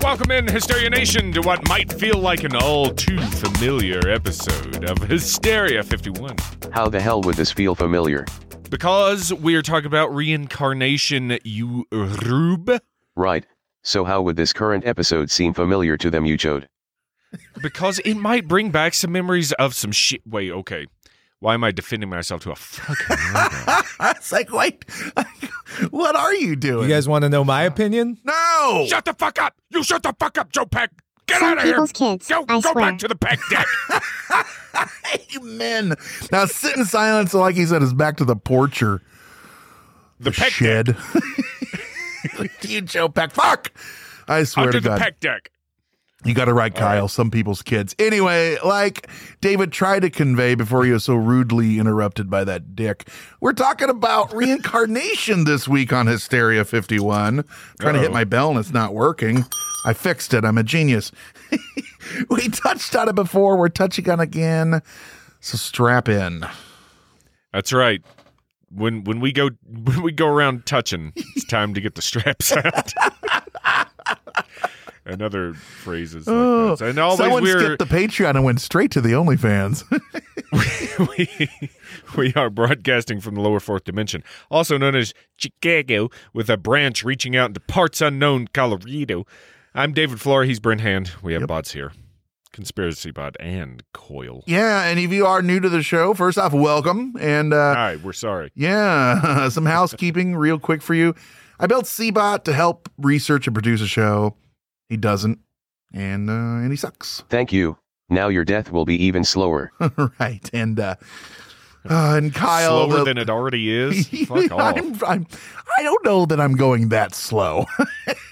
Welcome in, Hysteria Nation, to what might feel like an all too familiar episode of Hysteria 51. How the hell would this feel familiar? Because we are talking about reincarnation, you rube. Right. So how would this current episode seem familiar to them, you chode? Because it might bring back some memories of some shit. Wait, okay. Why am I defending myself to a fucking robot? it's like, wait, what are you doing? You guys want to know my opinion? no. Shut the fuck up! You shut the fuck up, Joe Peck! Get Some out of here! kids, Go, I go swear. back to the Peck deck! Amen. Now sit in silence, like he said, is back to the porch or The Peck deck. shed. you Joe Peck. Fuck. I swear Under to the Peck deck. You got it right, Kyle. Some people's kids. Anyway, like David tried to convey before he was so rudely interrupted by that dick, we're talking about reincarnation this week on Hysteria 51. Trying to hit Uh-oh. my bell and it's not working. I fixed it. I'm a genius. we touched on it before. We're touching on it again. So strap in. That's right. When when we go when we go around touching, it's time to get the straps out. And other phrases like Oh, that. And always someone skipped the Patreon and went straight to the OnlyFans. we, we are broadcasting from the lower fourth dimension, also known as Chicago, with a branch reaching out into parts unknown Colorado. I'm David Flora. He's Brent Hand. We have bots here. Conspiracy bot and Kyle. yeah, and if you are new to the show, first off, welcome. And uh, Hi, we're sorry. Yeah, some housekeeping real quick for you. I built Cbot to help research and produce a show. He doesn't, and uh, and he sucks. Thank you. Now your death will be even slower. right, and uh, uh, and Kyle. Slower the- than it already is. Fuck off. I'm, I'm, I don't know that I'm going that slow.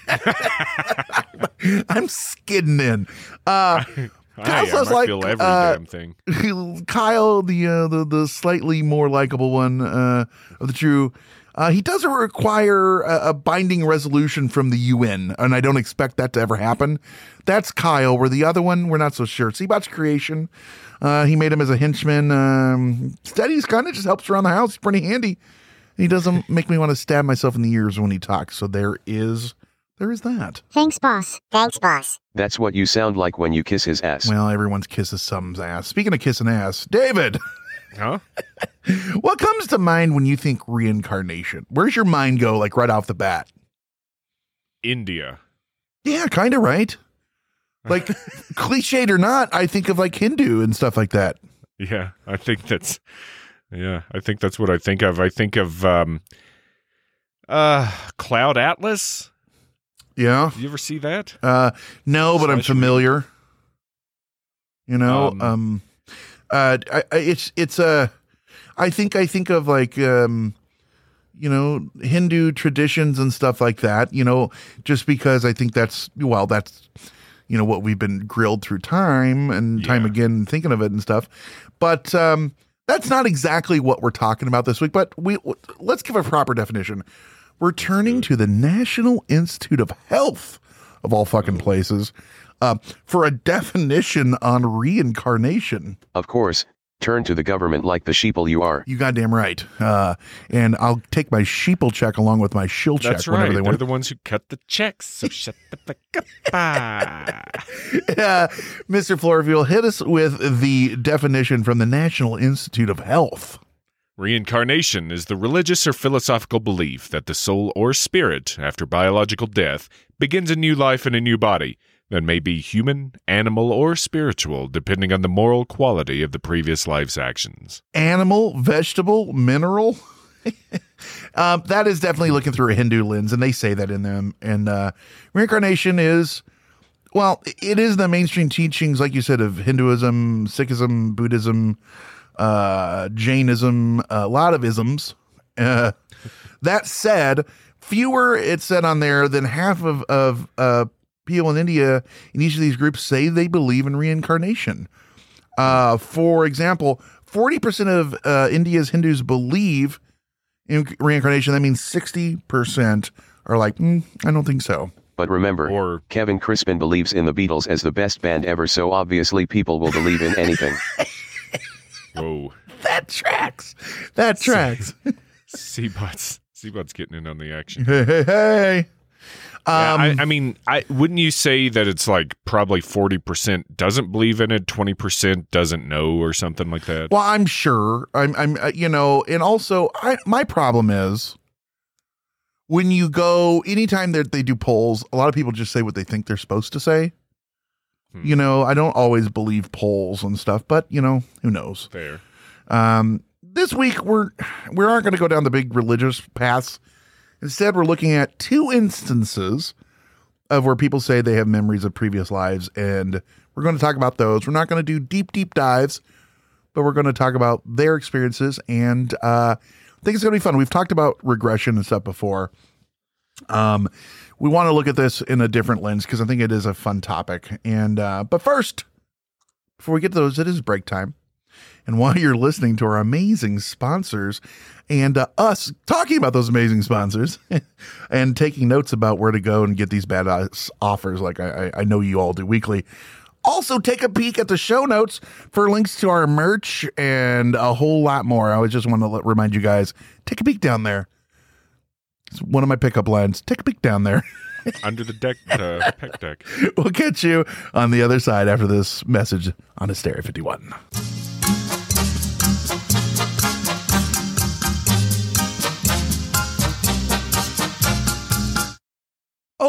I'm skidding in. Uh, Kyle am. sounds like, feel every uh, damn thing. Kyle, the uh, the the slightly more likable one uh, of the two, uh, he doesn't require a, a binding resolution from the UN, and I don't expect that to ever happen. That's Kyle. Where the other one, we're not so sure. Cbot's creation. Uh, he made him as a henchman. Um, Steady's kind of just helps around the house. He's pretty handy. He doesn't make me want to stab myself in the ears when he talks. So there is there is that. Thanks, boss. Thanks, boss. That's what you sound like when you kiss his ass. Well, everyone's kisses some's ass. Speaking of kissing ass, David. Huh? What comes to mind when you think reincarnation? Where's your mind go, like right off the bat? India. Yeah, kind of right. Like, cliched or not, I think of like Hindu and stuff like that. Yeah, I think that's yeah, I think that's what I think of. I think of um uh Cloud Atlas. Yeah. Did you ever see that? Uh, no, but I'm familiar. You know, Um, um, uh, I, I, it's it's a. I think I think of like um, you know, Hindu traditions and stuff like that. You know, just because I think that's well, that's you know what we've been grilled through time and time Yeah. again thinking of it and stuff. But um, that's not exactly what we're talking about this week. But we let's give a proper definition. We're turning to the National Institute of Health of all fucking places uh, for a definition on reincarnation. Of course, turn to the government like the sheeple you are. You goddamn right. Uh, and I'll take my sheeple check along with my shill check That's whenever right. they They're want. the ones who cut the checks. So shut the fuck up. Ah. uh, Mr. Floorfield, hit us with the definition from the National Institute of Health. Reincarnation is the religious or philosophical belief that the soul or spirit, after biological death, begins a new life in a new body that may be human, animal, or spiritual, depending on the moral quality of the previous life's actions. Animal, vegetable, mineral. um, that is definitely looking through a Hindu lens, and they say that in them. And uh, reincarnation is, well, it is the mainstream teachings, like you said, of Hinduism, Sikhism, Buddhism, uh, Jainism, a lot of isms. Uh, that said, fewer, it said on there, than half of, of uh, people in India in each of these groups say they believe in reincarnation. Uh, for example, 40% of uh, India's Hindus believe in reincarnation. That means 60% are like, mm, I don't think so. But remember, Or- Kevin Crispin believes in the Beatles as the best band ever, so obviously people will believe in anything. Whoa. That tracks. That tracks. Cbot's Cbot's getting in on the action. hey, hey, hey. Yeah, Um, I, I mean, I wouldn't you say that it's like probably forty percent doesn't believe in it, twenty percent doesn't know, or something like that. Well, I'm sure. I'm, I'm, uh, you know, and also, I, my problem is when you go, anytime that they do polls, a lot of people just say what they think they're supposed to say. Hmm. You know, I don't always believe polls and stuff, but you know, who knows? Fair. Um, this week we're we aren't going to go down the big religious paths. Instead, we're looking at two instances of where people say they have memories of previous lives, and we're going to talk about those. We're not going to do deep, deep dives, but we're going to talk about their experiences, and uh, I think it's going to be fun. We've talked about regression and stuff before. Um, we want to look at this in a different lens because I think it is a fun topic. And uh, but first, before we get to those, it is break time. And while you're listening to our amazing sponsors and uh, us talking about those amazing sponsors and taking notes about where to go and get these badass offers, like I, I know you all do weekly, also take a peek at the show notes for links to our merch and a whole lot more. I just want to let, remind you guys take a peek down there. It's one of my pickup lines. Take a peek down there. Under the deck, uh, peck deck. we'll catch you on the other side after this message on Hysteria 51.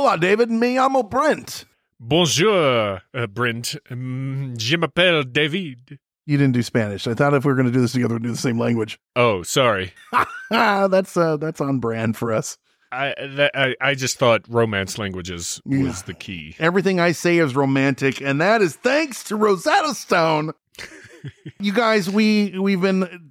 Hola, David. Me llamo Brent. Bonjour, uh, Brent. Um, je m'appelle David. You didn't do Spanish. I thought if we were going to do this together, we'd do the same language. Oh, sorry. That's uh, that's on brand for us. I, that, I I just thought romance languages was Yeah. the key. Everything I say is romantic, and that is thanks to Rosetta Stone. you guys, we we've been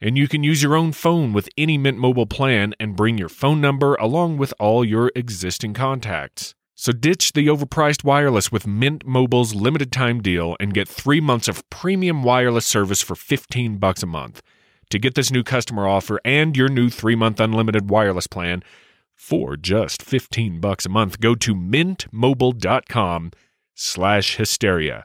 And you can use your own phone with any Mint Mobile plan and bring your phone number along with all your existing contacts. So ditch the overpriced wireless with Mint Mobile's limited time deal and get 3 months of premium wireless service for 15 bucks a month. To get this new customer offer and your new 3-month unlimited wireless plan for just 15 bucks a month, go to mintmobile.com slash hysteria.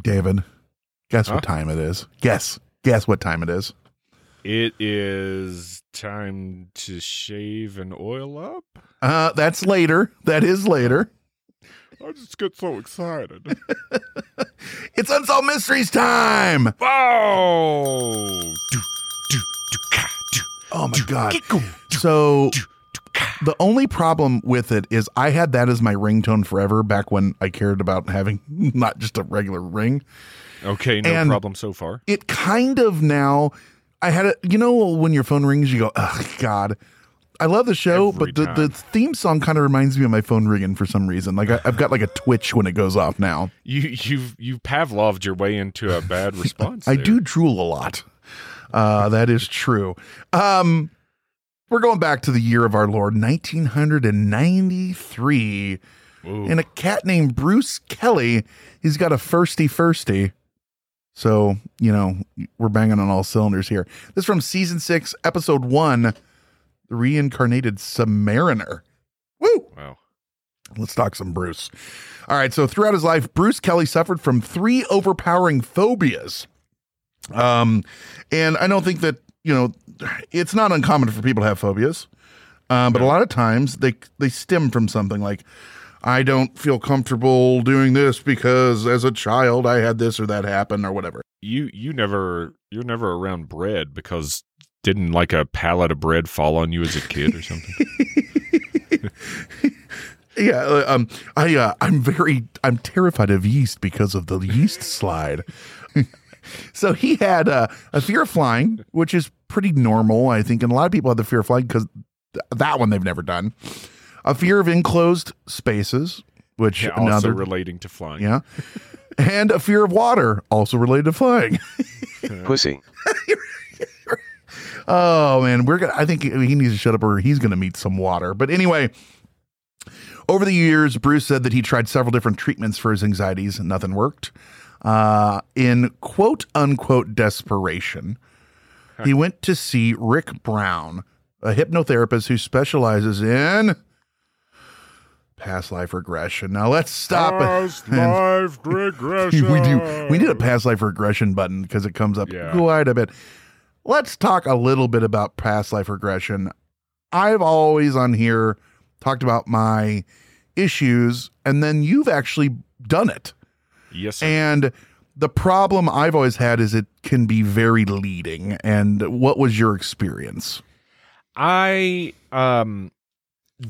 David, guess what time it is? Guess. Guess what time it is. It is time to shave and oil up. Uh, that's later. That is later. I just get so excited. It's Unsolved Mysteries time. oh! Oh my God. So do, do, ka. The only problem with it is I had that as my ringtone forever back when I cared about having not just a regular ring. Okay, no And- problem so far. It kind of now, I had it, you know, when your phone rings, you go, oh God. I love the show, Every but the, the theme song kind of reminds me of my phone ringing for some reason. Like I, I've got like a twitch when it goes off now. You you've you've Pavloved your way into a bad response. I there. do drool a lot. Uh, that is true. Um, we're going back to the year of our Lord, 1993. Ooh. And a cat named Bruce Kelly, he's got a firsty firsty. So, you know, we're banging on all cylinders here. This is from season six, episode one, The Reincarnated Submariner. Woo! Wow. Let's talk some Bruce. All right. So throughout his life, Bruce Kelly suffered from three overpowering phobias. Um, and I don't think that you know it's not uncommon for people to have phobias, um, but a lot of times they they stem from something like I don't feel comfortable doing this because as a child I had this or that happen or whatever. You you never you're never around bread because didn't like a pallet of bread fall on you as a kid or something? Yeah, uh, um, I uh, I'm very I'm terrified of yeast because of the yeast slide. So he had uh, a fear of flying, which is pretty normal, I think, and a lot of people have the fear of flying because th- that one they've never done. A fear of enclosed spaces, which Yeah, also another relating to flying. yeah, and a fear of water, also related to flying. Pussy. Oh man, we're gonna. I think he needs to shut up, or he's gonna meet some water. But anyway, over the years, Bruce said that he tried several different treatments for his anxieties, and nothing worked. Uh, in quote unquote desperation, he went to see Rick Brown, a hypnotherapist who specializes in past life regression. Now let's stop it. Past life regression. we do. We need a past life regression button because it comes up Yeah. quite a bit. Let's talk a little bit about past life regression. I've always on here talked about my issues, and then you've actually done it. Yes, sir. And the problem I've always had is it can be very leading. And what was your experience? I um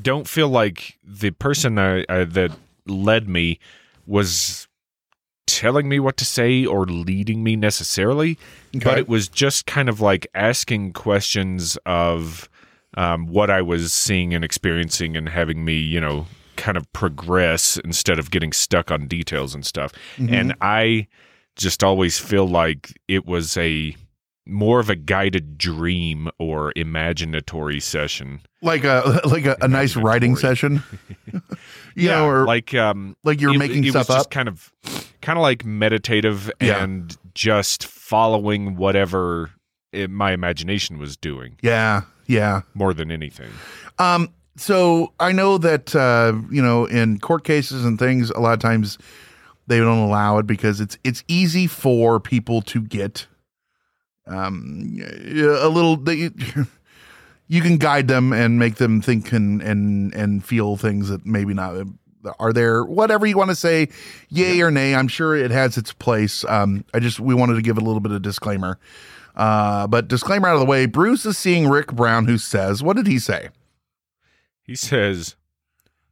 don't feel like the person I, I, that led me was telling me what to say or leading me necessarily, but it was just kind of like asking questions of um, what I was seeing and experiencing and having me, you know, kind of progress instead of getting stuck on details and stuff. And I just always feel like it was a more of a guided dream or imaginatory session. like a like a, a nice writing session. you know, or like um like you're it- making it stuff was just up. kind of kind of like meditative Yeah. and just following whatever it, my imagination was doing yeah, yeah. more than anything. Um, so I know that uh, you know in court cases and things, a lot of times they don't allow it because it's it's easy for people to get um a little. They, you can guide them and make them think and and and feel things that maybe not are there. Whatever you want to say, yay or nay. I'm sure it has its place. Um, I just we wanted to give it a little bit of disclaimer. Uh, but disclaimer out of the way. Bruce is seeing Rick Brown, who says, "What did he say?" He says,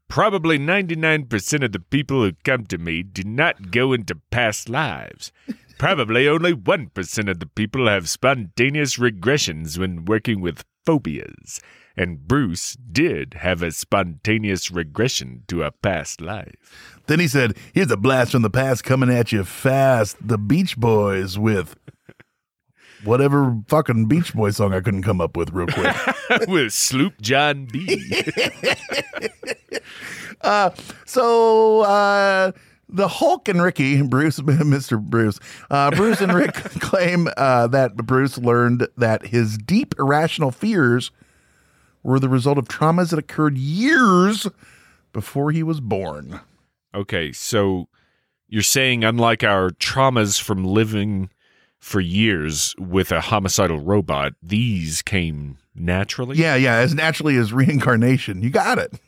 Probably 99% of the people who come to me do not go into past lives. Probably only 1% of the people have spontaneous regressions when working with phobias. And Bruce did have a spontaneous regression to a past life. Then he said, Here's a blast from the past coming at you fast. The Beach Boys with whatever fucking Beach Boy song I couldn't come up with real quick. with Sloop John B. uh, so uh, the Hulk and Ricky, Bruce, Mr. Bruce, uh, Bruce and Rick claim uh, that Bruce learned that his deep irrational fears were the result of traumas that occurred years before he was born. Okay, so you're saying, unlike our traumas from living for years with a homicidal robot, these came naturally? Yeah, yeah, as naturally as reincarnation. You got it.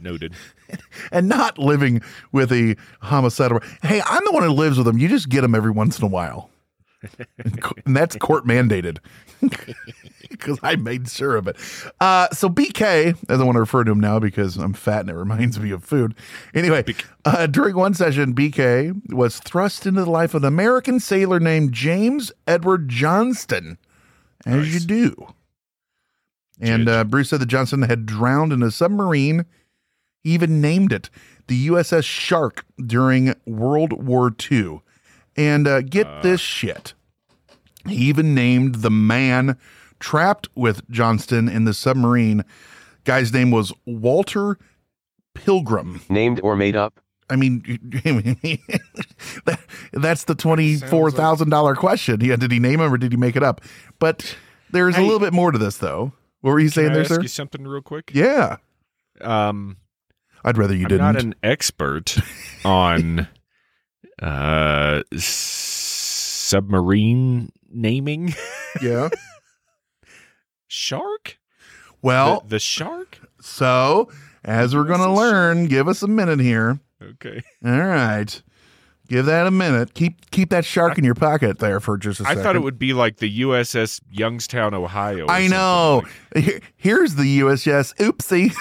Noted. and not living with a homicidal. Hey, I'm the one who lives with them. You just get them every once in a while. And that's court mandated because I made sure of it. Uh, so BK, as I want to refer to him now because I'm fat and it reminds me of food. Anyway, uh, during one session, BK was thrust into the life of an American sailor named James Edward Johnston, as you do. And uh, Bruce said that Johnston had drowned in a submarine. He even named it the USS Shark during World War II. And uh, get this shit. He even named the man trapped with Johnston in the submarine. Guy's name was Walter Pilgrim. Named or made up? I mean, that, that's the twenty-four thousand dollar question. Yeah, did he name him or did he make it up? But there's a little bit more to this, though. What were you saying I there, ask sir? you something real quick? Yeah, Um, I'd rather you I'm didn't. not an expert on uh, submarine naming. yeah. Shark? Well, the, the shark? so as we're going to learn, give us a minute here. Okay. All right. Give that a minute. Keep keep that shark in your pocket there for just a I second. I thought it would be like the USS Youngstown, Ohio. I know. Here- Here's the USS. Oopsie.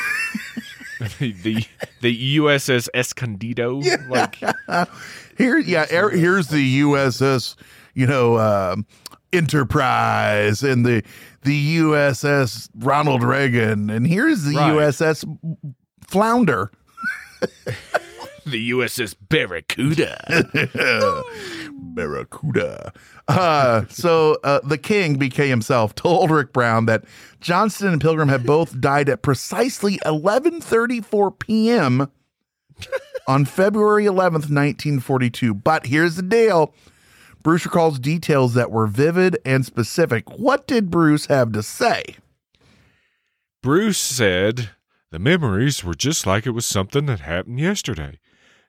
the the USS Escondido. Like Here, yeah. er- Here's the USS. You know, um, Enterprise and the the USS Ronald Reagan, and here's the Right. USS Flounder. the USS Barracuda. Barracuda. Uh, so uh, the king, BK himself, told Rick Brown that Johnston and Pilgrim had both died at precisely 11:34 p.m. on February 11th, 1942. But here's the deal. Bruce recalls details that were vivid and specific. What did Bruce have to say? Bruce said the memories were just like it was something that happened yesterday.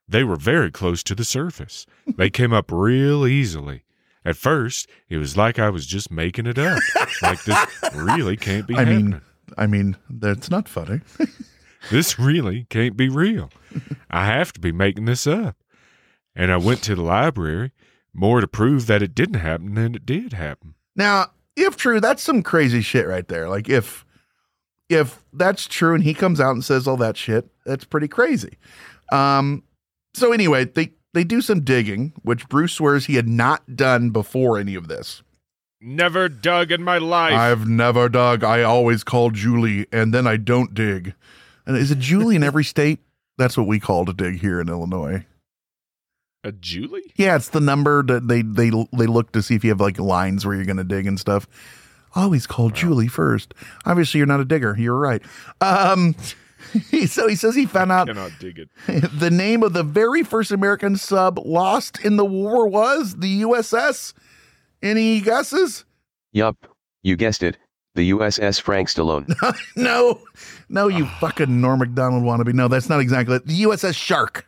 They were very close to the surface. They came up real easily. At first, it was like I was just making it up. like this really can't be I happening. mean, I mean, that's not funny. this really can't be real. I have to be making this up. And I went to the library more to prove that it didn't happen than it did happen. Now, if true, that's some crazy shit right there. Like if if that's true and he comes out and says all that shit, that's pretty crazy. Um so anyway, they they do some digging, which Bruce swears he had not done before any of this. Never dug in my life. I've never dug. I always call Julie and then I don't dig. And is it Julie in every state? That's what we call to dig here in Illinois. A Julie? Yeah, it's the number that they they they look to see if you have like lines where you're going to dig and stuff. Always call Julie first. Obviously, you're not a digger. You're right. Um, so he says he found out Cannot dig it. the name of the very first American sub lost in the war was the USS. Any guesses? Yup, you guessed it, the USS Frank Stallone. No, no, you fucking Norm Macdonald wannabe. No, that's not exactly it. The USS Shark.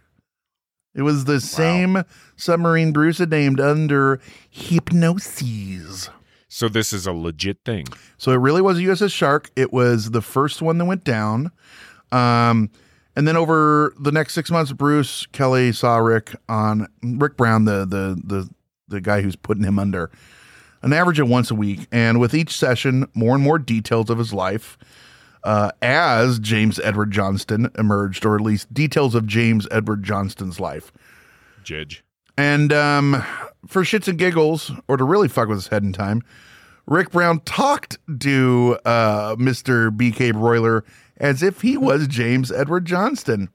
It was the same submarine Bruce had named under hypnosis. So this is a legit thing. So it really was a USS Shark. It was the first one that went down. Um, and then over the next six months, Bruce Kelly saw Rick on Rick Brown, the the the the guy who's putting him under, an average of once a week. And with each session, more and more details of his life uh, as James Edward Johnston emerged, or at least details of James Edward Johnston's life. Judge. And um, for shits and giggles, or to really fuck with his head in time, Rick Brown talked to uh, Mr. BK Broiler as if he was James Edward Johnston.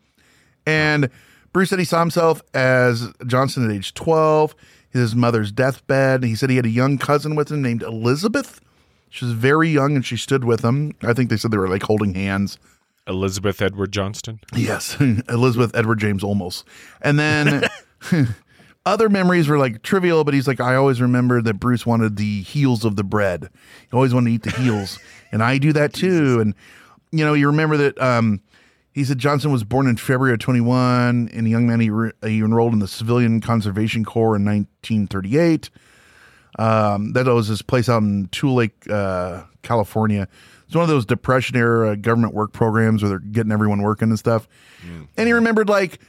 And Bruce said he saw himself as Johnston at age 12, his mother's deathbed. He said he had a young cousin with him named Elizabeth. She was very young and she stood with him. I think they said they were like holding hands. Elizabeth Edward Johnston. Yes, Elizabeth Edward James Olmos. And then other memories were like trivial, but he's like, I always remember that Bruce wanted the heels of the bread. He always wanted to eat the heels. and I do that too. And, you know, you remember that um, he said Johnson was born in February of 21, and a young man, he, re- he enrolled in the Civilian Conservation Corps in 1938. Um, that was his place out in Tule Lake, uh, California. It's one of those Depression era government work programs where they're getting everyone working and stuff. And he remembered like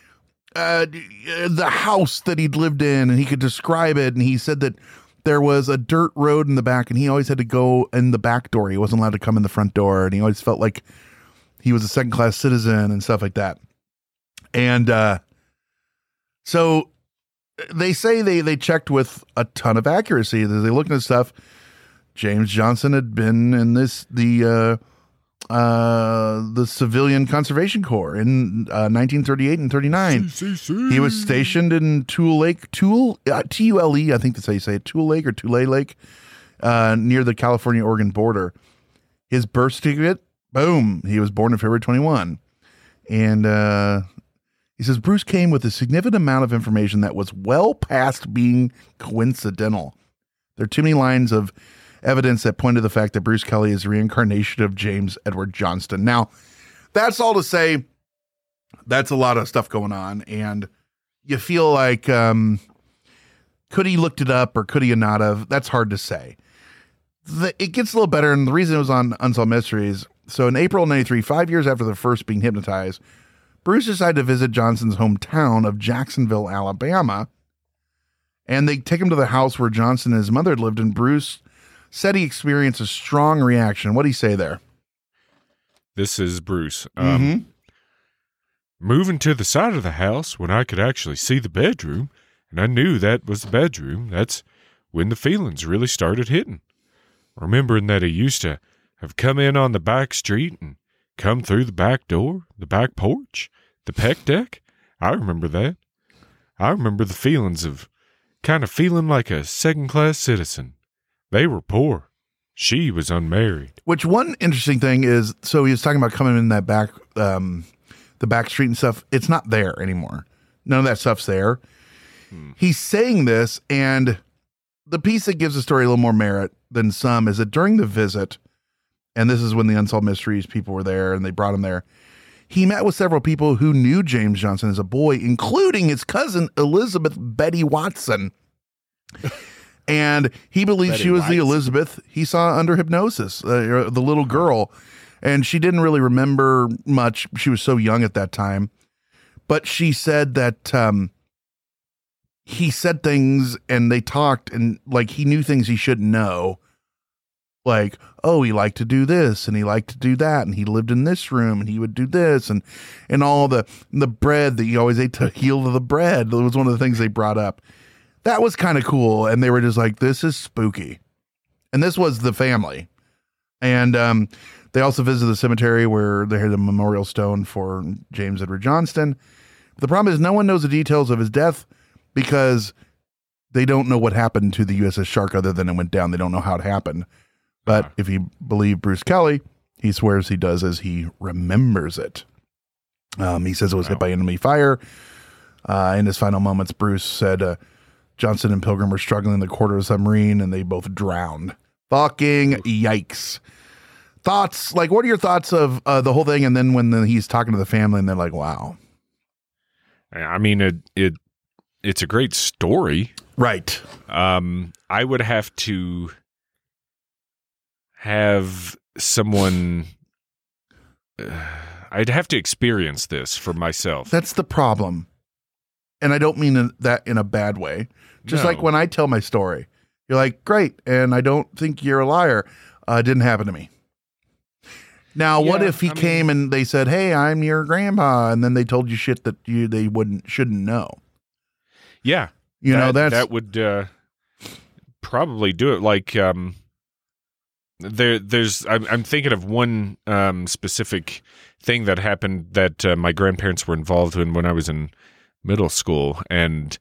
uh, the house that he'd lived in, and he could describe it. And he said that there was a dirt road in the back, and he always had to go in the back door. He wasn't allowed to come in the front door, and he always felt like he was a second class citizen and stuff like that. And uh, so they say they they checked with a ton of accuracy. They looked at stuff. James Johnson had been in this the uh, uh, the Civilian Conservation Corps in uh, 1938 and 39. He was stationed in Tule Lake, Tule uh, T U L E. I think that's how you say it, Tule Lake or Tule Lake, uh, near the California Oregon border. His birth certificate, boom, he was born in February 21, and uh, he says Bruce came with a significant amount of information that was well past being coincidental. There are too many lines of evidence that point to the fact that Bruce Kelly is reincarnation of James Edward Johnston. Now, that's all to say that's a lot of stuff going on, and you feel like um, could he looked it up or could he not have? That's hard to say. The, it gets a little better, and the reason it was on Unsolved Mysteries. So in April of '93, five years after the first being hypnotized, Bruce decided to visit Johnson's hometown of Jacksonville, Alabama, and they take him to the house where Johnson and his mother had lived. And Bruce said he experienced a strong reaction. What do he say there? This is Bruce. Um, Moving to the side of the house when I could actually see the bedroom, and I knew that was the bedroom, that's when the feelings really started hitting. Remembering that he used to have come in on the back street and come through the back door, the back porch, the peck deck. I remember that. I remember the feelings of kind of feeling like a second class citizen. They were poor. She was unmarried. Which one interesting thing is, so he was talking about coming in that back, um, the back street and stuff. It's not there anymore. None of that stuff's there. He's saying this, and the piece that gives the story a little more merit than some is that during the visit, and this is when the Unsolved Mysteries people were there and they brought him there, he met with several people who knew James Johnson as a boy, including his cousin Elizabeth Betty Watson. and he believes Betty she was the Elizabeth he saw under hypnosis, uh, the little girl. And she didn't really remember much. She was so young at that time. But she said that um, he said things and they talked and like he knew things he shouldn't know like oh he liked to do this and he liked to do that and he lived in this room and he would do this and and all the the bread that he always ate to heal the bread that was one of the things they brought up that was kind of cool and they were just like this is spooky and this was the family and um they also visited the cemetery where they had a memorial stone for james edward johnston the problem is no one knows the details of his death because they don't know what happened to the USS Shark other than it went down. They don't know how it happened. But Uh-huh. if you believe Bruce Kelly, he swears he does as he remembers it. Um, he says it was hit by enemy fire. Uh, in his final moments, Bruce said uh, Johnson and Pilgrim were struggling in the quarter of a submarine and they both drowned. Fucking yikes. Thoughts? Like, what are your thoughts of uh, the whole thing? And then when the, he's talking to the family and they're like, wow. I mean, it it it's a great story. Right. Um, I would have to have someone. uh, I'd have to experience this for myself. That's the problem. And I don't mean that in a bad way. Just No. like when I tell my story, you're like, great. And I don't think you're a liar. Uh, didn't happen to me. Now, what if he I mean- came and they said, "Hey, I'm your grandpa," and then they told you shit that you they wouldn't shouldn't know? yeah, You know, that, that's that would uh, probably do it. Like, um, there, there's. I'm, I'm thinking of one um, specific thing that happened that uh, my grandparents were involved in when I was in middle school, and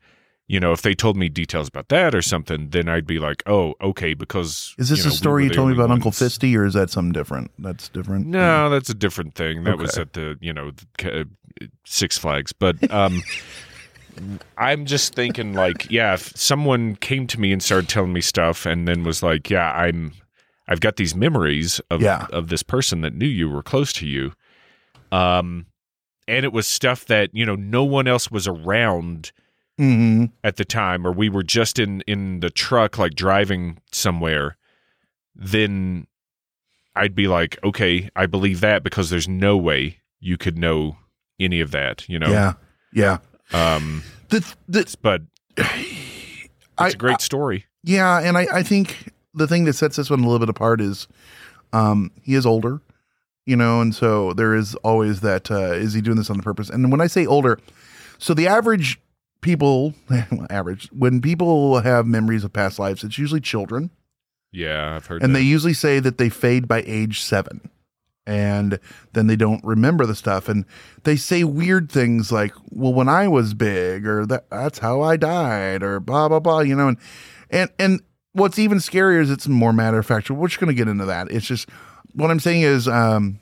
you know, if they told me details about that or something, then I'd be like, oh, okay, because is this you know, a story we you told me about Uncle ones. Fisty, or is that something different? That's different. No, that's a different thing. That was at the you know the, ca- Six Flags, but um, I'm just thinking like, yeah, if someone came to me and started telling me stuff, and then was like, yeah, I'm, I've got these memories of Yeah. of this person that knew you were close to you, um, and it was stuff that you know no one else was around hmm at the time or we were just in in the truck like driving somewhere then i'd be like okay i believe that because there's no way you could know any of that you know Yeah, yeah. um The, the, but it's I- a great story Yeah, and I, I think the thing that sets this one a little bit apart is um, he is older, you know, and so there is always that uh, is he doing this on purpose? And when I say older, so the average people, well, average, when people have memories of past lives, it's usually children, yeah i've heard and that. they usually say that they fade by age seven. And then they don't remember the stuff, and they say weird things like, "Well, when I was big," or "That that's how I died," or blah blah blah. You know, and and and what's even scarier is it's more matter of fact. We're just going to get into that. It's just what I'm saying is um,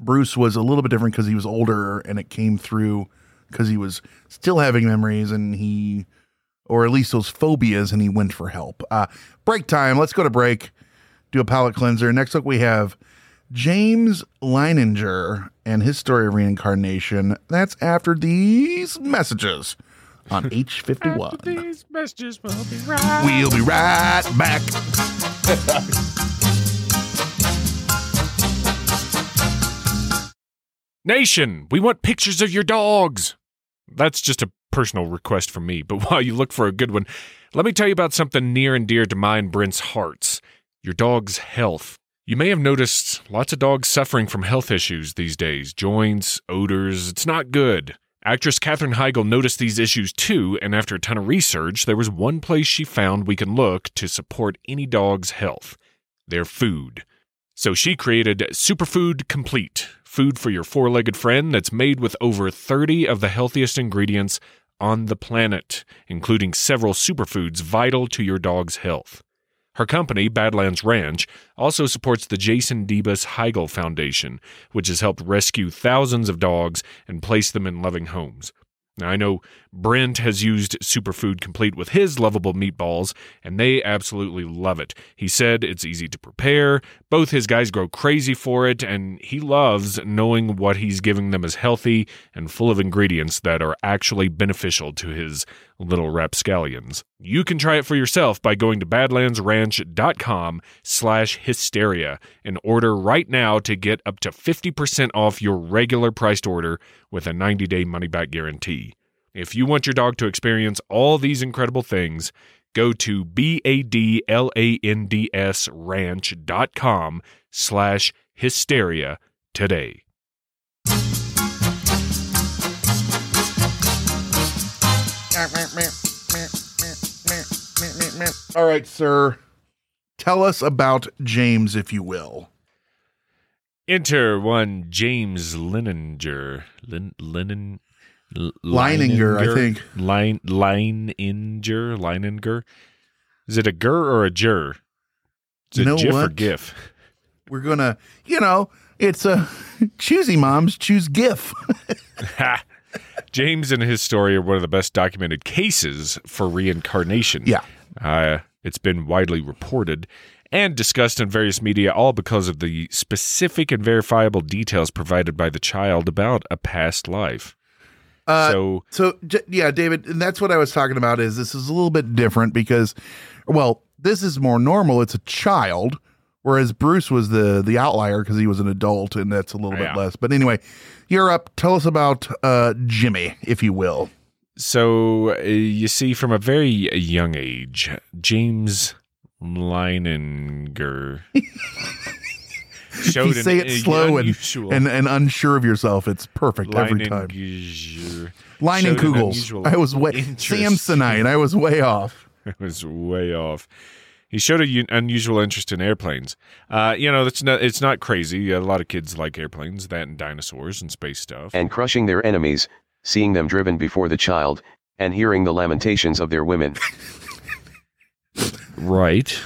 Bruce was a little bit different because he was older and it came through because he was still having memories and he, or at least those phobias, and he went for help. Uh, break time. Let's go to break. Do a palate cleanser. Next up, we have James Leininger and his story of reincarnation. That's after these messages on H51. these messages will be right We'll be right back. Nation, we want pictures of your dogs. That's just a personal request from me, but while you look for a good one, let me tell you about something near and dear to mine Brent's hearts your dog's health. You may have noticed lots of dogs suffering from health issues these days joints, odors. It's not good. Actress Katherine Heigl noticed these issues too, and after a ton of research, there was one place she found we can look to support any dog's health their food. So she created Superfood Complete, food for your four legged friend that's made with over 30 of the healthiest ingredients on the planet, including several superfoods vital to your dog's health. Her company, Badlands Ranch, also supports the Jason Debus Heigl Foundation, which has helped rescue thousands of dogs and place them in loving homes. Now, I know Brent has used Superfood Complete with his lovable meatballs, and they absolutely love it. He said it's easy to prepare, both his guys grow crazy for it, and he loves knowing what he's giving them is healthy and full of ingredients that are actually beneficial to his little rapscallions. You can try it for yourself by going to badlandsranch.com slash hysteria and order right now to get up to 50% off your regular priced order with a 90-day money-back guarantee. If you want your dog to experience all these incredible things, go to B-A-D-L-A-N-D-S ranch.com slash hysteria today. All right, sir. Tell us about James, if you will. Enter one James Lininger. Lin, Lennon. L- Leininger, I think. Line Leininger, Leininger. Is it a gur or a jur? Is You know GIF or? GIF? We're gonna, you know, it's a choosy moms choose GIF. James and his story are one of the best documented cases for reincarnation. Yeah. Uh, it's been widely reported and discussed in various media, all because of the specific and verifiable details provided by the child about a past life. Uh, so, So j- yeah, David, and that's what I was talking about. Is this is a little bit different because, well, this is more normal. It's a child, whereas Bruce was the the outlier because he was an adult, and that's a little Yeah. bit less. But anyway, you're up. Tell us about uh, Jimmy, if you will. so uh, you see, from a very young age, James Leininger showed you say an it slow and, and and unsure of yourself. It's perfect every time. Leininger Line and Kugels. I was way. Samsonite. I was way off. I was way off. He showed an un- unusual interest in airplanes. Uh, you know, it's not it's not crazy. A lot of kids like airplanes, that and dinosaurs and space stuff. and crushing their enemies, seeing them driven before the child, and hearing the lamentations of their women. right,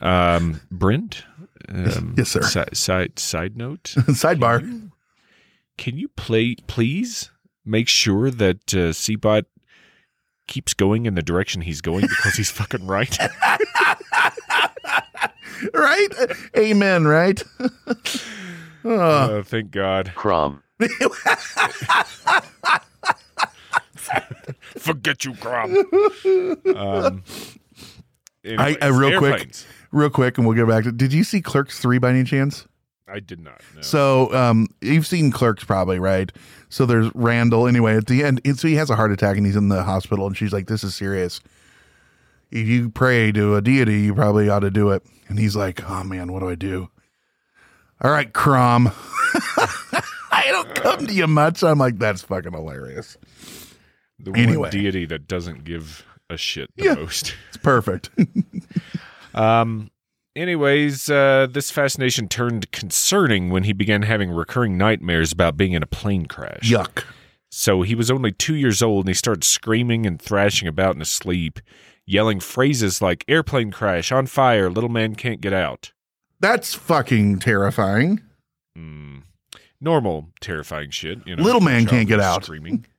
um, Brent. Um, Yes, sir. Si- side side note: Sidebar. Can you play, please make sure that uh, Cbot keeps going in the direction he's going because he's fucking right. right? Amen. Right? oh, Uh, thank God. Crom. Forget you, Crom. Um, I, I real quick, real quick, and we'll get back to. Did you see Clerks three by any chance? I did not. know. So, um, you've seen Clerks probably, right? So there's Randall. Anyway, at the end, and so he has a heart attack and he's in the hospital, and she's like, "This is serious. If you pray to a deity, you probably ought to do it." And he's like, "Oh man, what do I do?" All right, Crom. I don't come to you much. I'm like, that's fucking hilarious. the anyway. one deity that doesn't give a shit the Yeah. most. It's perfect. Um. Anyways, uh, this fascination turned concerning when he began having recurring nightmares about being in a plane crash. Yuck. So he was only two years old and he started screaming and thrashing about in his sleep, yelling phrases like airplane crash, on fire, little man can't get out. That's fucking terrifying. Mm. Normal, terrifying shit. You know, Little man can't get out. Screaming.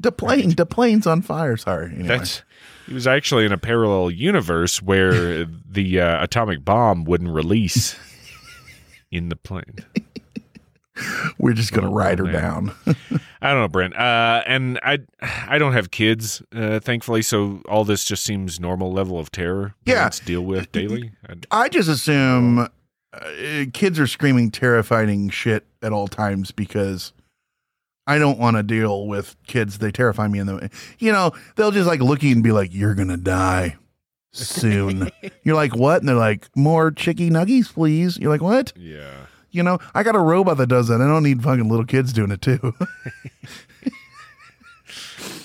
The plane, the plane's on fire. Sorry. Anyway. That's he was actually in a parallel universe where the uh, atomic bomb wouldn't release in the plane. We're just gonna Oh, ride her down. I don't know, Brent. Uh, and I, I don't have kids, uh, thankfully, so all this just seems normal level of terror. Yeah. parents deal with daily. I, I just assume uh, kids are screaming terrifying shit at all times because I don't want to deal with kids. They terrify me in the you know, they'll just like look at you and be like, You're gonna die soon. You're like, What? And they're like, More chicky nuggies, please. You're like, What? yeah. You know, I got a robot that does that. I don't need fucking little kids doing it too.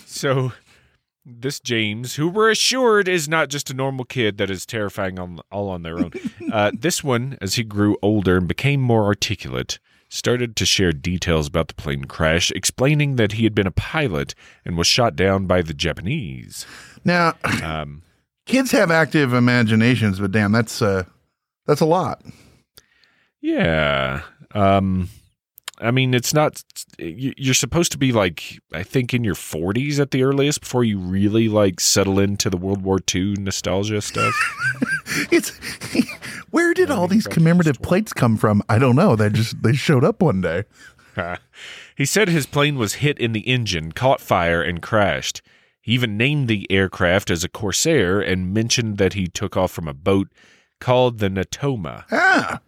So this James, who we're assured is not just a normal kid that is terrifying on all on their own. uh, this one, as he grew older and became more articulate, started to share details about the plane crash, explaining that he had been a pilot and was shot down by the Japanese. now, Um, kids have active imaginations, but damn, that's uh that's a lot. yeah. Um, I mean, it's not. you- You're supposed to be like, I think, in your 40s at the earliest before you really like settle into the World War II nostalgia stuff. It's where did all these commemorative plates come from? I don't know. They just they showed up one day. he said his plane was hit in the engine, caught fire, and crashed. He even named the aircraft as a Corsair and mentioned that he took off from a boat called the Natoma. Ah,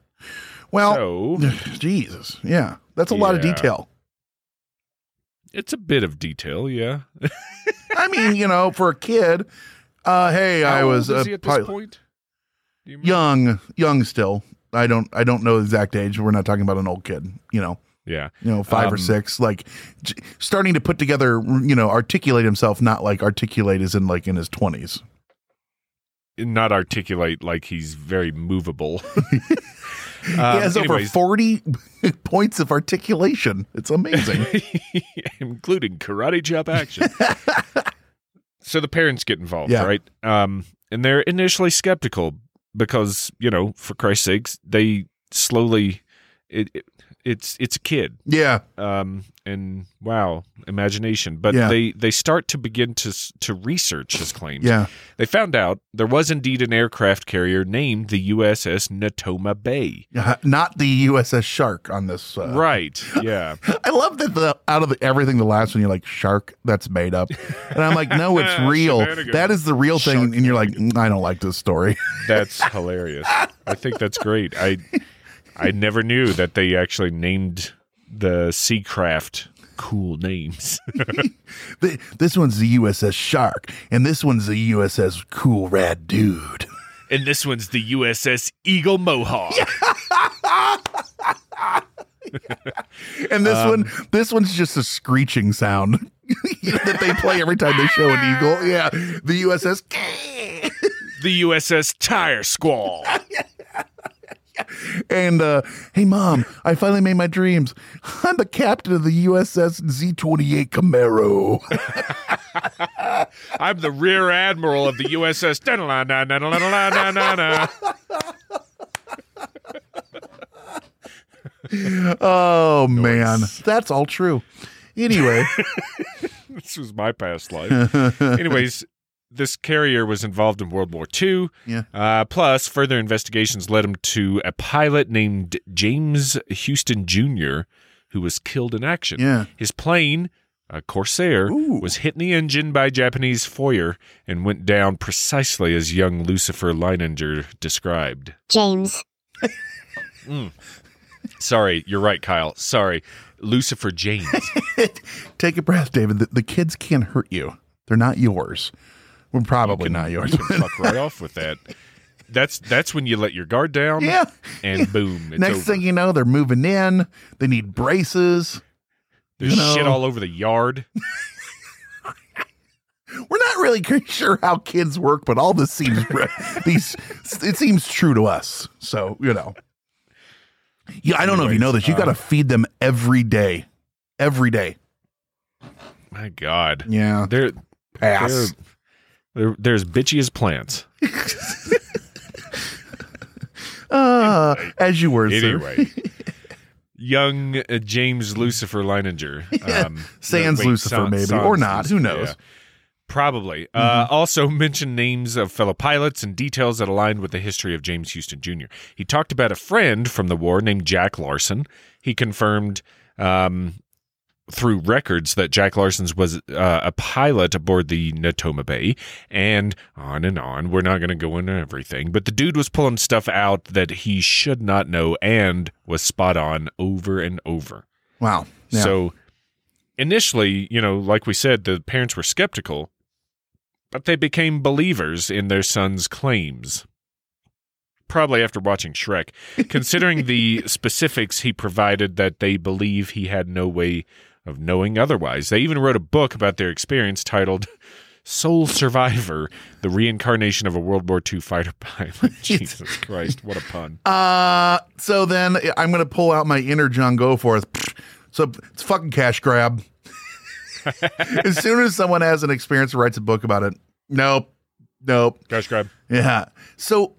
well, So Jesus, yeah, that's a lot of detail. it's a bit of detail, yeah. I mean, you know, for a kid, uh, hey, I was is a he at this point? You young, young still. I don't, I don't know the exact age. We're not talking about an old kid. You know, Yeah. you know, five or Um, six, like j- starting to put together. You know, articulate himself, not like articulate as in like in his twenties. not articulate like he's very movable. he has over 40 points of articulation. It's amazing. including karate chop action. so the parents get involved, Yeah. right? Um, and they're initially skeptical because you know, for Christ's sakes, they slowly it, it it's it's a kid, yeah. um, and wow, imagination. But Yeah. they they start to begin to to research his claims. Yeah. They found out there was indeed an aircraft carrier named the USS Natoma Bay. Yeah, Not the USS Shark on this. Uh, Right. Yeah. I love that the out of the, everything, the last one you're like shark. That's made up, and I'm like, no, it's real. That is the real thing, and you're like, "Mm, I don't like this story. That's hilarious. I think that's great. I I never knew that they actually named the sea craft cool names. This one's the USS Shark, and this one's the USS Cool Rad Dude. and this one's the USS Eagle Mohawk. And this Um, one, this one's just a screeching sound that they play every time they show an eagle. Yeah, the USS. The USS Tire Squall. And uh, hey, mom, I finally made my dreams. I'm the captain of the USS Z28 Camaro. I'm the rear admiral of the USS. Oh man, that's all true. Anyway, This was my past life. Anyways, this carrier was involved in World War II. Yeah. Uh, plus, further investigations led him to a pilot named James Huston Jr., who was killed in action. Yeah. His plane, a Corsair, Ooh. was hit in the engine by Japanese foyer and went down precisely as young Lucifer Leininger described. James. Sorry, you're right, Kyle. Sorry. Lucifer James. take a breath, David. The, the kids can't hurt you. They're not yours. Well, probably not yours. You can fuck right off with that. That's that's when you let your guard down. Yeah. And boom. It's Next over. thing you know, they're moving in. They need braces. There's you know- shit all over the yard. We're not really sure how kids work, but all this seems these it seems true to us. So you know, yeah. I don't know if you know this. You got to uh, feed them every day, every day. My God. Yeah, They're, pass. they're, they're as bitchy as plants. Uh, as you were, sir. Anyway. Young uh, James Lucifer Leininger. Um, Sans Lucifer, maybe, or not. Who knows? Mm-hmm. Probably. Uh, also mentioned names of fellow pilots and details that aligned with the history of James Huston Jr. He talked about a friend from the war named Jack Larsen. He confirmed um, through records that Jack Larsen's was uh, a pilot aboard the Natoma Bay, and on and on. We're not going to go into everything, but the dude was pulling stuff out that he should not know and was spot on over and over. Wow. Yeah. So initially, you know, like we said, the parents were skeptical, but they became believers in their son's claims. Probably after watching Shrek, considering the specifics he provided that they believe he had no way of knowing otherwise. They even wrote a book about their experience titled Soul Survivor, the reincarnation of a World War II fighter pilot. Jesus Christ, what a pun. Uh, so then I'm going to pull out my inner John Goforth. So it's fucking cash grab. as soon as someone has an experience or writes a book about it, nope, nope. Cash grab. Yeah. So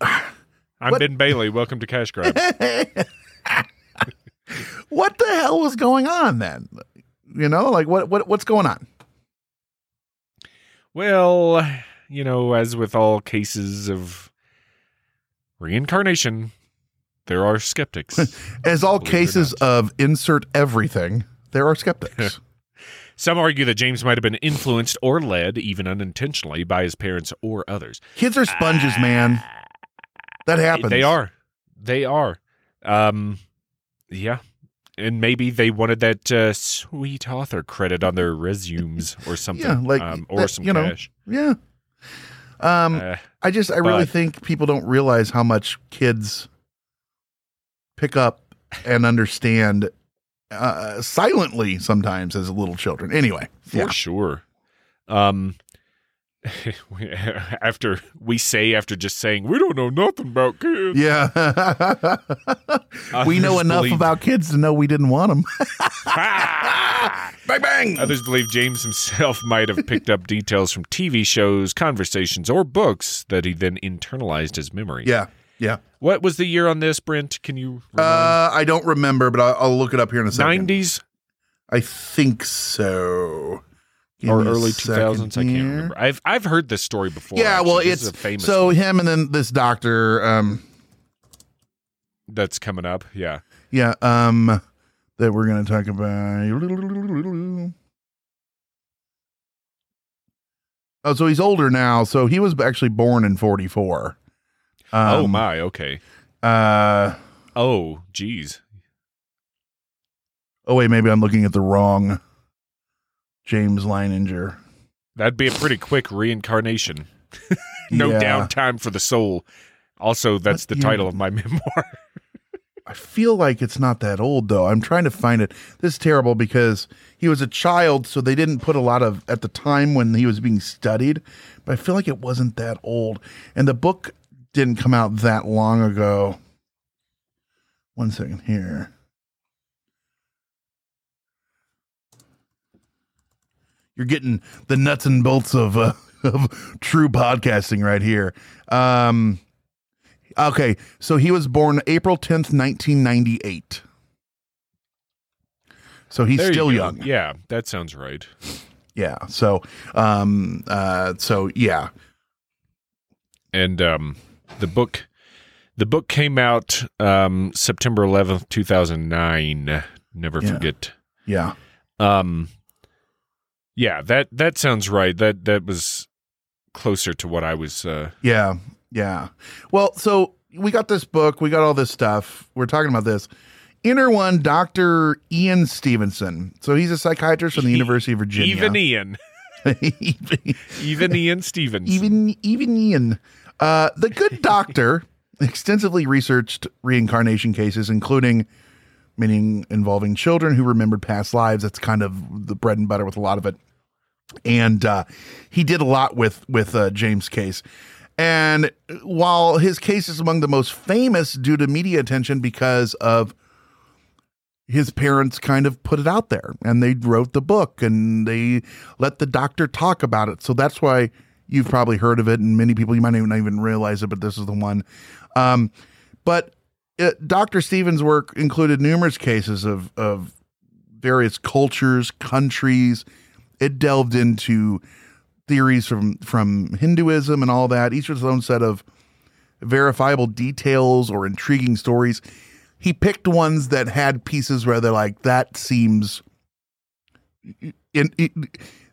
I'm What- Ben Bailey. Welcome to Cash Grab. what the hell was going on then? You know, like what what what's going on? Well, you know, as with all cases of reincarnation, there are skeptics. As all Believe it or cases of insert everything, there are skeptics. Some argue that James might have been influenced or led, even unintentionally, by his parents or others. Kids are sponges, man. That happens. They are. They are. Um, yeah. And maybe they wanted that uh, sweet author credit on their resumes or something. Yeah, like um, or that, some you know, cash. Yeah. Um, Uh, I just I really but- think people don't realize how much kids pick up and understand uh, silently sometimes as little children. Anyway, for yeah. sure. Um, after we say after just saying we don't know nothing about kids. Yeah. we know enough believe- about kids to know we didn't want them. bang, bang. Others believe James himself might have picked up details from TV shows, conversations, or books that he then internalized as memory. Yeah. Yeah. What was the year on this, Brent? Can you Uh, I don't remember, but I'll, I'll look it up here in a second. nineties I think so. Give or early two thousands. I can't remember. I've I've heard this story before. Yeah, well. This it's a famous so one him and then this doctor. Um, that's coming up. Yeah. yeah, um, that we're gonna talk about. Oh, so he's older now. So he was actually born in forty four. Um, oh my. Okay. Uh, Oh, geez. oh wait, maybe I'm looking at the wrong James Leininger. That'd be a pretty quick reincarnation. no Yeah. downtime for the soul. Also, that's the title year? of my memoir. I feel like it's not that old though. I'm trying to find it. This is terrible because he was a child, so they didn't put a lot of at the time when he was being studied. But I feel like it wasn't that old, and the book didn't come out that long ago. One second here. You're getting the nuts and bolts of uh, of true podcasting right here. Um, Okay, so he was born April 10th, 1998. So he's There still go. young. Yeah, that sounds right. Yeah. So um uh so yeah. And um, the book, the book came out um, September eleventh, two thousand nine. Never Yeah. forget. Yeah. Um, yeah that that sounds right. That that was closer to what I was. Uh, Yeah. Yeah. Well, so we got this book, we got all this stuff. We're talking about this. Inner one, Dr. Ian Stevenson. So he's a psychiatrist from the University of Virginia. even Ian, even, Ian Stevens. even even Ian. Uh, the good doctor extensively researched reincarnation cases, including many involving children who remembered past lives. That's kind of the bread and butter with a lot of it. And uh, he did a lot with with uh, James' case. And while his case is among the most famous due to media attention because of his parents kind of put it out there and they wrote the book and they let the doctor talk about it. So that's why you've probably heard of it and many people you might not even realize it, but this is the one. Um, but uh Dr. Stevens' work included numerous cases of, of various cultures, countries. It delved into theories from, from Hinduism and all that, each with its own set of verifiable details or intriguing stories. He picked ones that had pieces where they're like, that seems in, it,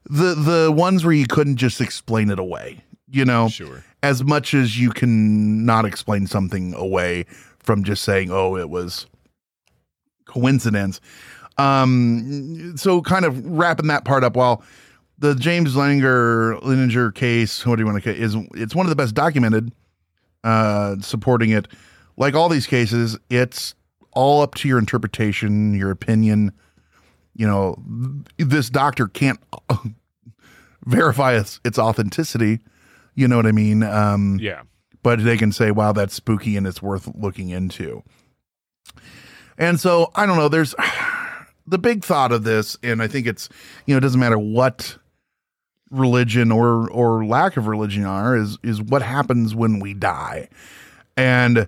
the the ones where you couldn't just explain it away, you know, Sure. as much as you can not explain something away from just saying, oh, it was coincidence. Um, so kind of wrapping that part up. While the James Langer Lininger case, what do you want to is it's one of the best documented. Uh, supporting it, like all these cases, it's all up to your interpretation, your opinion. You know, this doctor can't verify its, its authenticity. You know what I mean? Um, Yeah. but they can say, wow, that's spooky and it's worth looking into. And so I don't know, there's the big thought of this, and I think it's, you know, it doesn't matter what religion or or lack of religion are, is is what happens when we die. And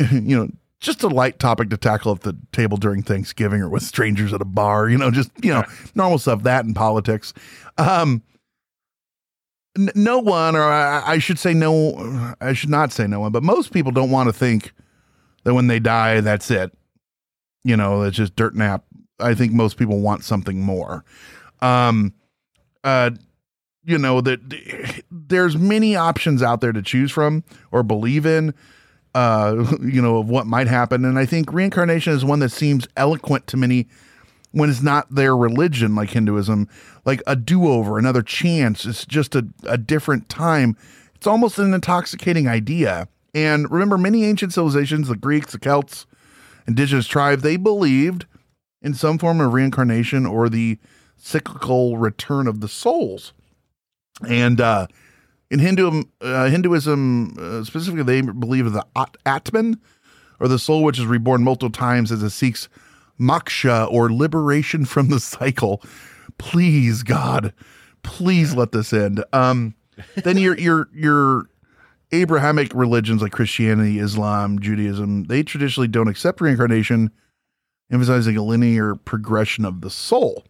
you know, just a light topic to tackle at the table during Thanksgiving or with strangers at a bar, you know, just you know, normal stuff, that in politics. Um n- no one, or I, I should say no, I should not say no one, but most people don't want to think that when they die, that's it. You know, it's just dirt nap. I think most people want something more. Um, uh, you know that there's many options out there to choose from or believe in. Uh, you know of what might happen, and I think reincarnation is one that seems eloquent to many when it's not their religion like Hinduism, like a do over, another chance. It's just a, a different time. It's almost an intoxicating idea. And remember, many ancient civilizations, the Greeks, the Celts, indigenous tribes, they believed in some form of reincarnation or the cyclical return of the souls. And uh, in Hinduism, uh, Hinduism uh, specifically, they believe in the At- Atman, or the soul which is reborn multiple times as it seeks moksha or liberation from the cycle. Please, God, please let this end. Um, then your your your Abrahamic religions like Christianity, Islam, Judaism, they traditionally don't accept reincarnation, emphasizing a linear progression of the soul.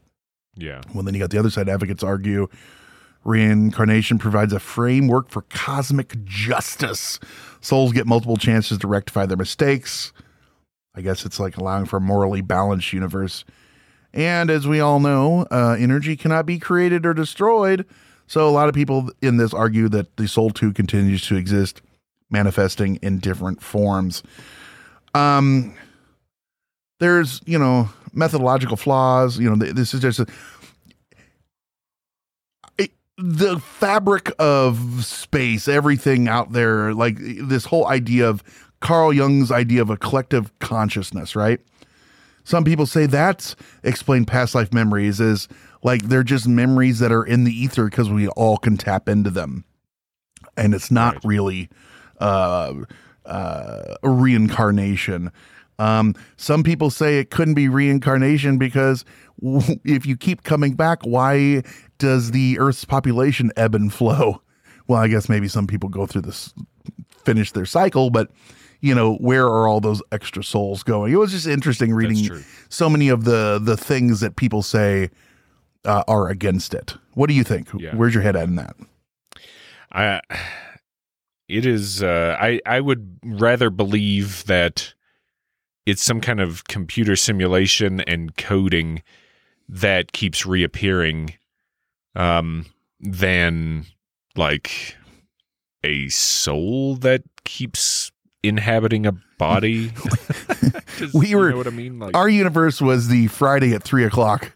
Yeah. Well, then you got the other side advocates argue reincarnation provides a framework for cosmic justice. Souls get multiple chances to rectify their mistakes. I guess it's like allowing for a morally balanced universe. And as we all know, uh, energy cannot be created or destroyed. So a lot of people in this argue that the soul too continues to exist, manifesting in different forms. Um, there's you know methodological flaws. You know this is just a, it, the fabric of space, everything out there, like this whole idea of Carl Jung's idea of a collective consciousness, right? Some people say that's explained past life memories is like they're just memories that are in the ether because we all can tap into them, and it's not really uh, uh, a reincarnation. Um, some people say it couldn't be reincarnation because w- if you keep coming back, why does the Earth's population ebb and flow? Well, I guess maybe some people go through this, finish their cycle, but you know, where are all those extra souls going? It was just interesting reading so many of the the things that people say uh, are against it. What do you think? Yeah. Where's your head at in that? I it is uh I I would rather believe that it's some kind of computer simulation and coding that keeps reappearing um than like a soul that keeps inhabiting a body. We you were- know what I mean? Like Our universe was the Friday at three o'clock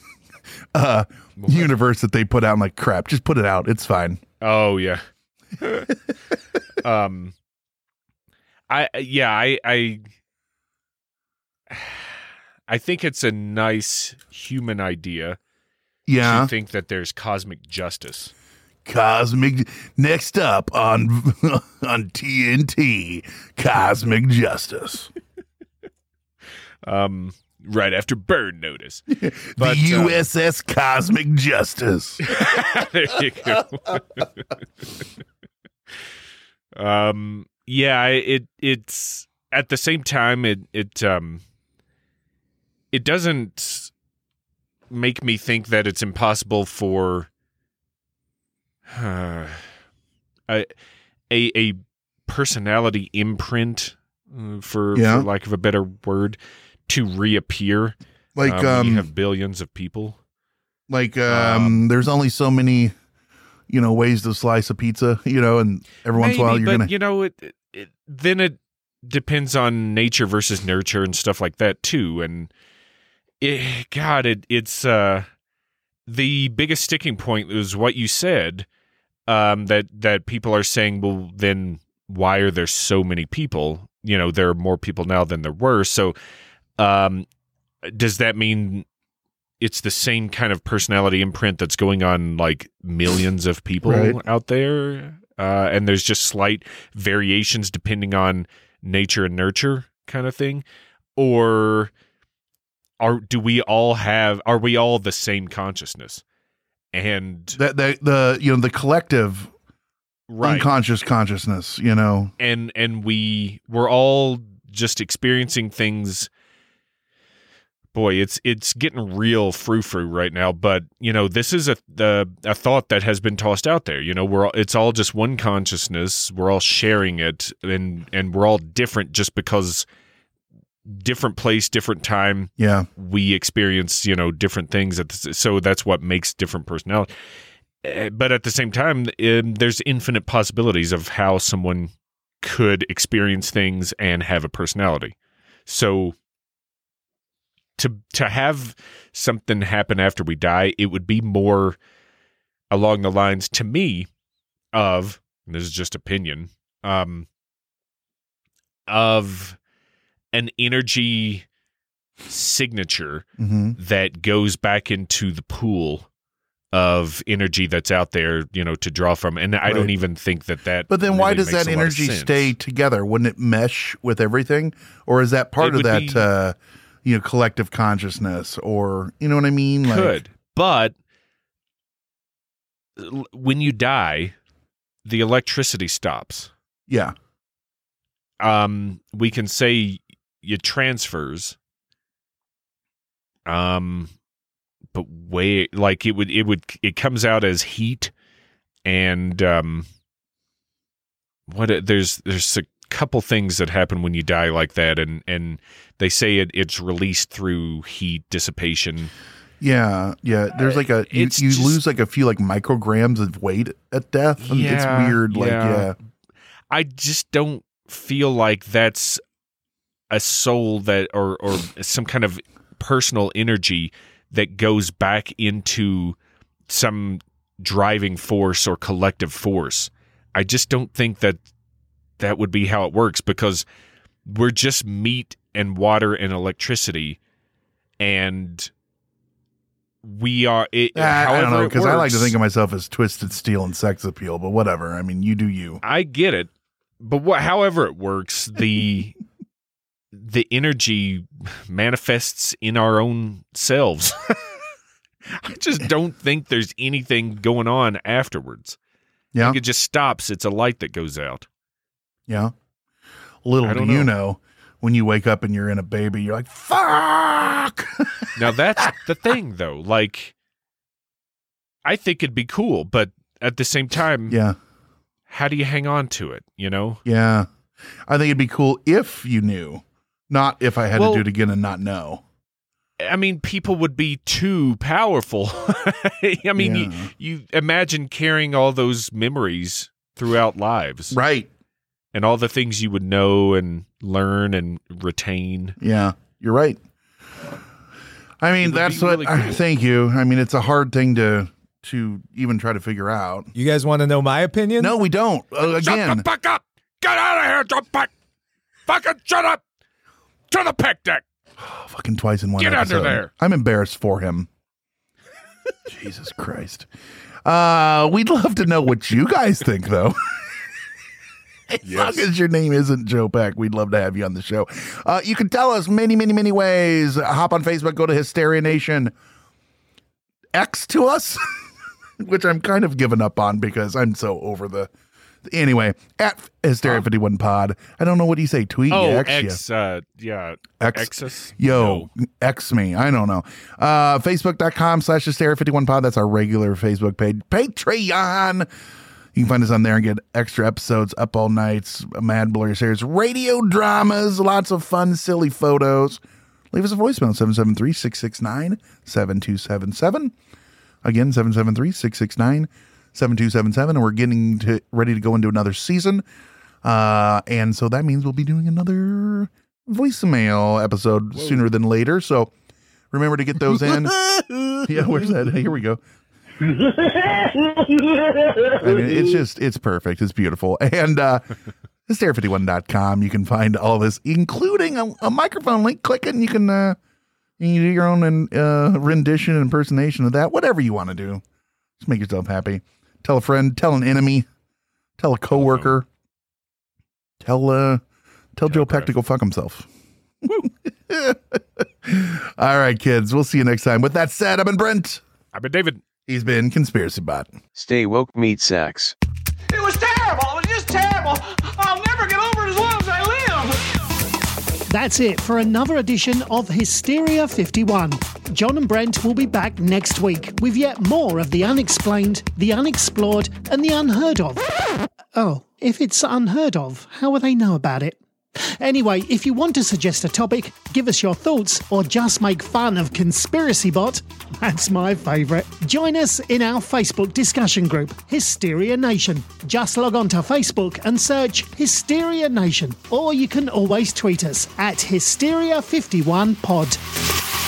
uh, universe that they put out. I'm like, crap, just put it out. It's fine. Oh yeah. um I yeah, I I I think it's a nice human idea Yeah. to think that there's cosmic justice. Cosmic. Next up on on TNT, Cosmic Justice. Um right after burn notice. But, the uh, USS Cosmic Justice. there you go. um yeah, it it's at the same time it it um it doesn't make me think that it's impossible for uh, a a a personality imprint uh, for, Yeah. for lack of a better word to reappear Like uh, um, you have billions of people like um, there's only so many, you know, ways to slice a pizza. You know, and every once in a while you're but gonna. you know it, it then it depends on nature versus nurture and stuff like that too and it, god it it's uh the biggest sticking point is what you said um that that people are saying well then why are there so many people? You know there are more people now than there were. So um does that mean it's the same kind of personality imprint that's going on like millions of people Right. out there? Uh, and there's just slight variations depending on nature and nurture kind of thing? Or are do we all have are we all the same consciousness? And that the the you know the collective right. unconscious consciousness. You know, and and we we're all just experiencing things. Boy it's it's getting real frou frou right now but you know this is a the a thought that has been tossed out there you know? We're all, it's all just one consciousness. We're all sharing it and and we're all different just because different place different time. Yeah. we experience you know different things at the, so that's what makes different personality Uh, but at the same time um, there's infinite possibilities of how someone could experience things and have a personality. So to to have something happen after we die it would be more along the lines to me of and this is just opinion um of an energy signature hmm that goes back into the pool of energy that's out there, you know, to draw from. And I don't even think that that. But then why does that a lot of energy stay together? Wouldn't it mesh with everything? Or is that part It of that be- uh you know, collective consciousness or you know what I mean? Like Could, but when you die, the electricity stops. yeah. Um, we can say you transfers. Um, but way like it would it would it comes out as heat, and um, what there's there's a couple things that happen when you die like that, and and they say it it's released through heat dissipation. Yeah, yeah. There's like a you, It's you just- lose like a few like micrograms of weight at death. and it's Yeah, weird. Like yeah. yeah, I just don't feel like that's a soul that or or some kind of personal energy that goes back into some driving force or collective force. I just don't think that that would be how it works because we're just meat and water and electricity and we are it, Ah, I don't know because I like to think of myself as twisted steel and sex appeal, but whatever. I mean, you do you. I get it, but what, however it works, the the energy manifests in our own selves. I just don't think there's anything going on afterwards. Yeah, it just stops. It's a light that goes out. yeah. Little do don't you know. know, when you wake up and you're in a baby, you're like, "Fuck." Now that's the thing, though. Like, I think it'd be cool, but at the same time, yeah, how do you hang on to it? You know? yeah. I think it'd be cool if you knew, not if I had Well- to do it again and not know. I mean, people would be too powerful. I mean, Yeah. you, you imagine carrying all those memories throughout lives Right. and all the things you would know and learn and retain. Yeah, you're right. I mean, that's what. really cool. Thank you. I mean, it's a hard thing to to even try to figure out. You guys want to know my opinion? No, we don't. Uh, Shut again, the fuck up! Get out of here, jump back! Fucking shut up! To the pec deck! fucking twice in one Get under there. I'm embarrassed for him. Jesus Christ. Uh, we'd love to know what you guys think, though. as long as your name isn't Joe Peck, we'd love to have you on the show. Uh, you can tell us many, many, many ways. Hop on Facebook, go to Hysteria Nation. X to us, which I'm kind of giving up on because I'm so over the. Anyway, at Hysteria 51 Pod. I don't know what do you say. Tweet Oh, X. X, uh, yeah. X- Xus? Yo, X me. I don't know. Uh, Facebook.com slash Hysteria51pod. That's our regular Facebook page. Patreon. You can find us on there and get extra episodes, up all nights, Mad Blurry series, radio dramas, lots of fun, silly photos. Leave us a voicemail 773 669 7277. Again, 773 669 7277. And we're getting to ready to go into another season. Uh, and so that means we'll be doing another voicemail episode sooner than later. So remember to get those in. yeah, where's that? Here we go. I mean, it's just, it's perfect. It's beautiful. And uh, hysteria51.com, you can find all this, including a, a microphone link. Click it and you can, uh, you can do your own uh, rendition and impersonation of that, whatever you want to do. Just make yourself happy. Tell a friend, tell an enemy, tell a coworker, tell uh, tell Joe Peck to go fuck himself. All right, kids. We'll see you next time. With that said, I've been Brent. I've been David. He's been Conspiracy Bot. Stay woke, meat sacks. It was terrible. It was just terrible. I'll never get over it as long as I live. That's it for another edition of Hysteria 51. John and Brent will be back next week with yet more of the unexplained, the unexplored, and the unheard of. Oh, if it's unheard of, how will they know about it? Anyway, if you want to suggest a topic, give us your thoughts, or just make fun of Conspiracy Bot, that's my favourite. Join us in our Facebook discussion group, Hysteria Nation. Just log on to Facebook and search Hysteria Nation, or you can always tweet us at Hysteria51pod.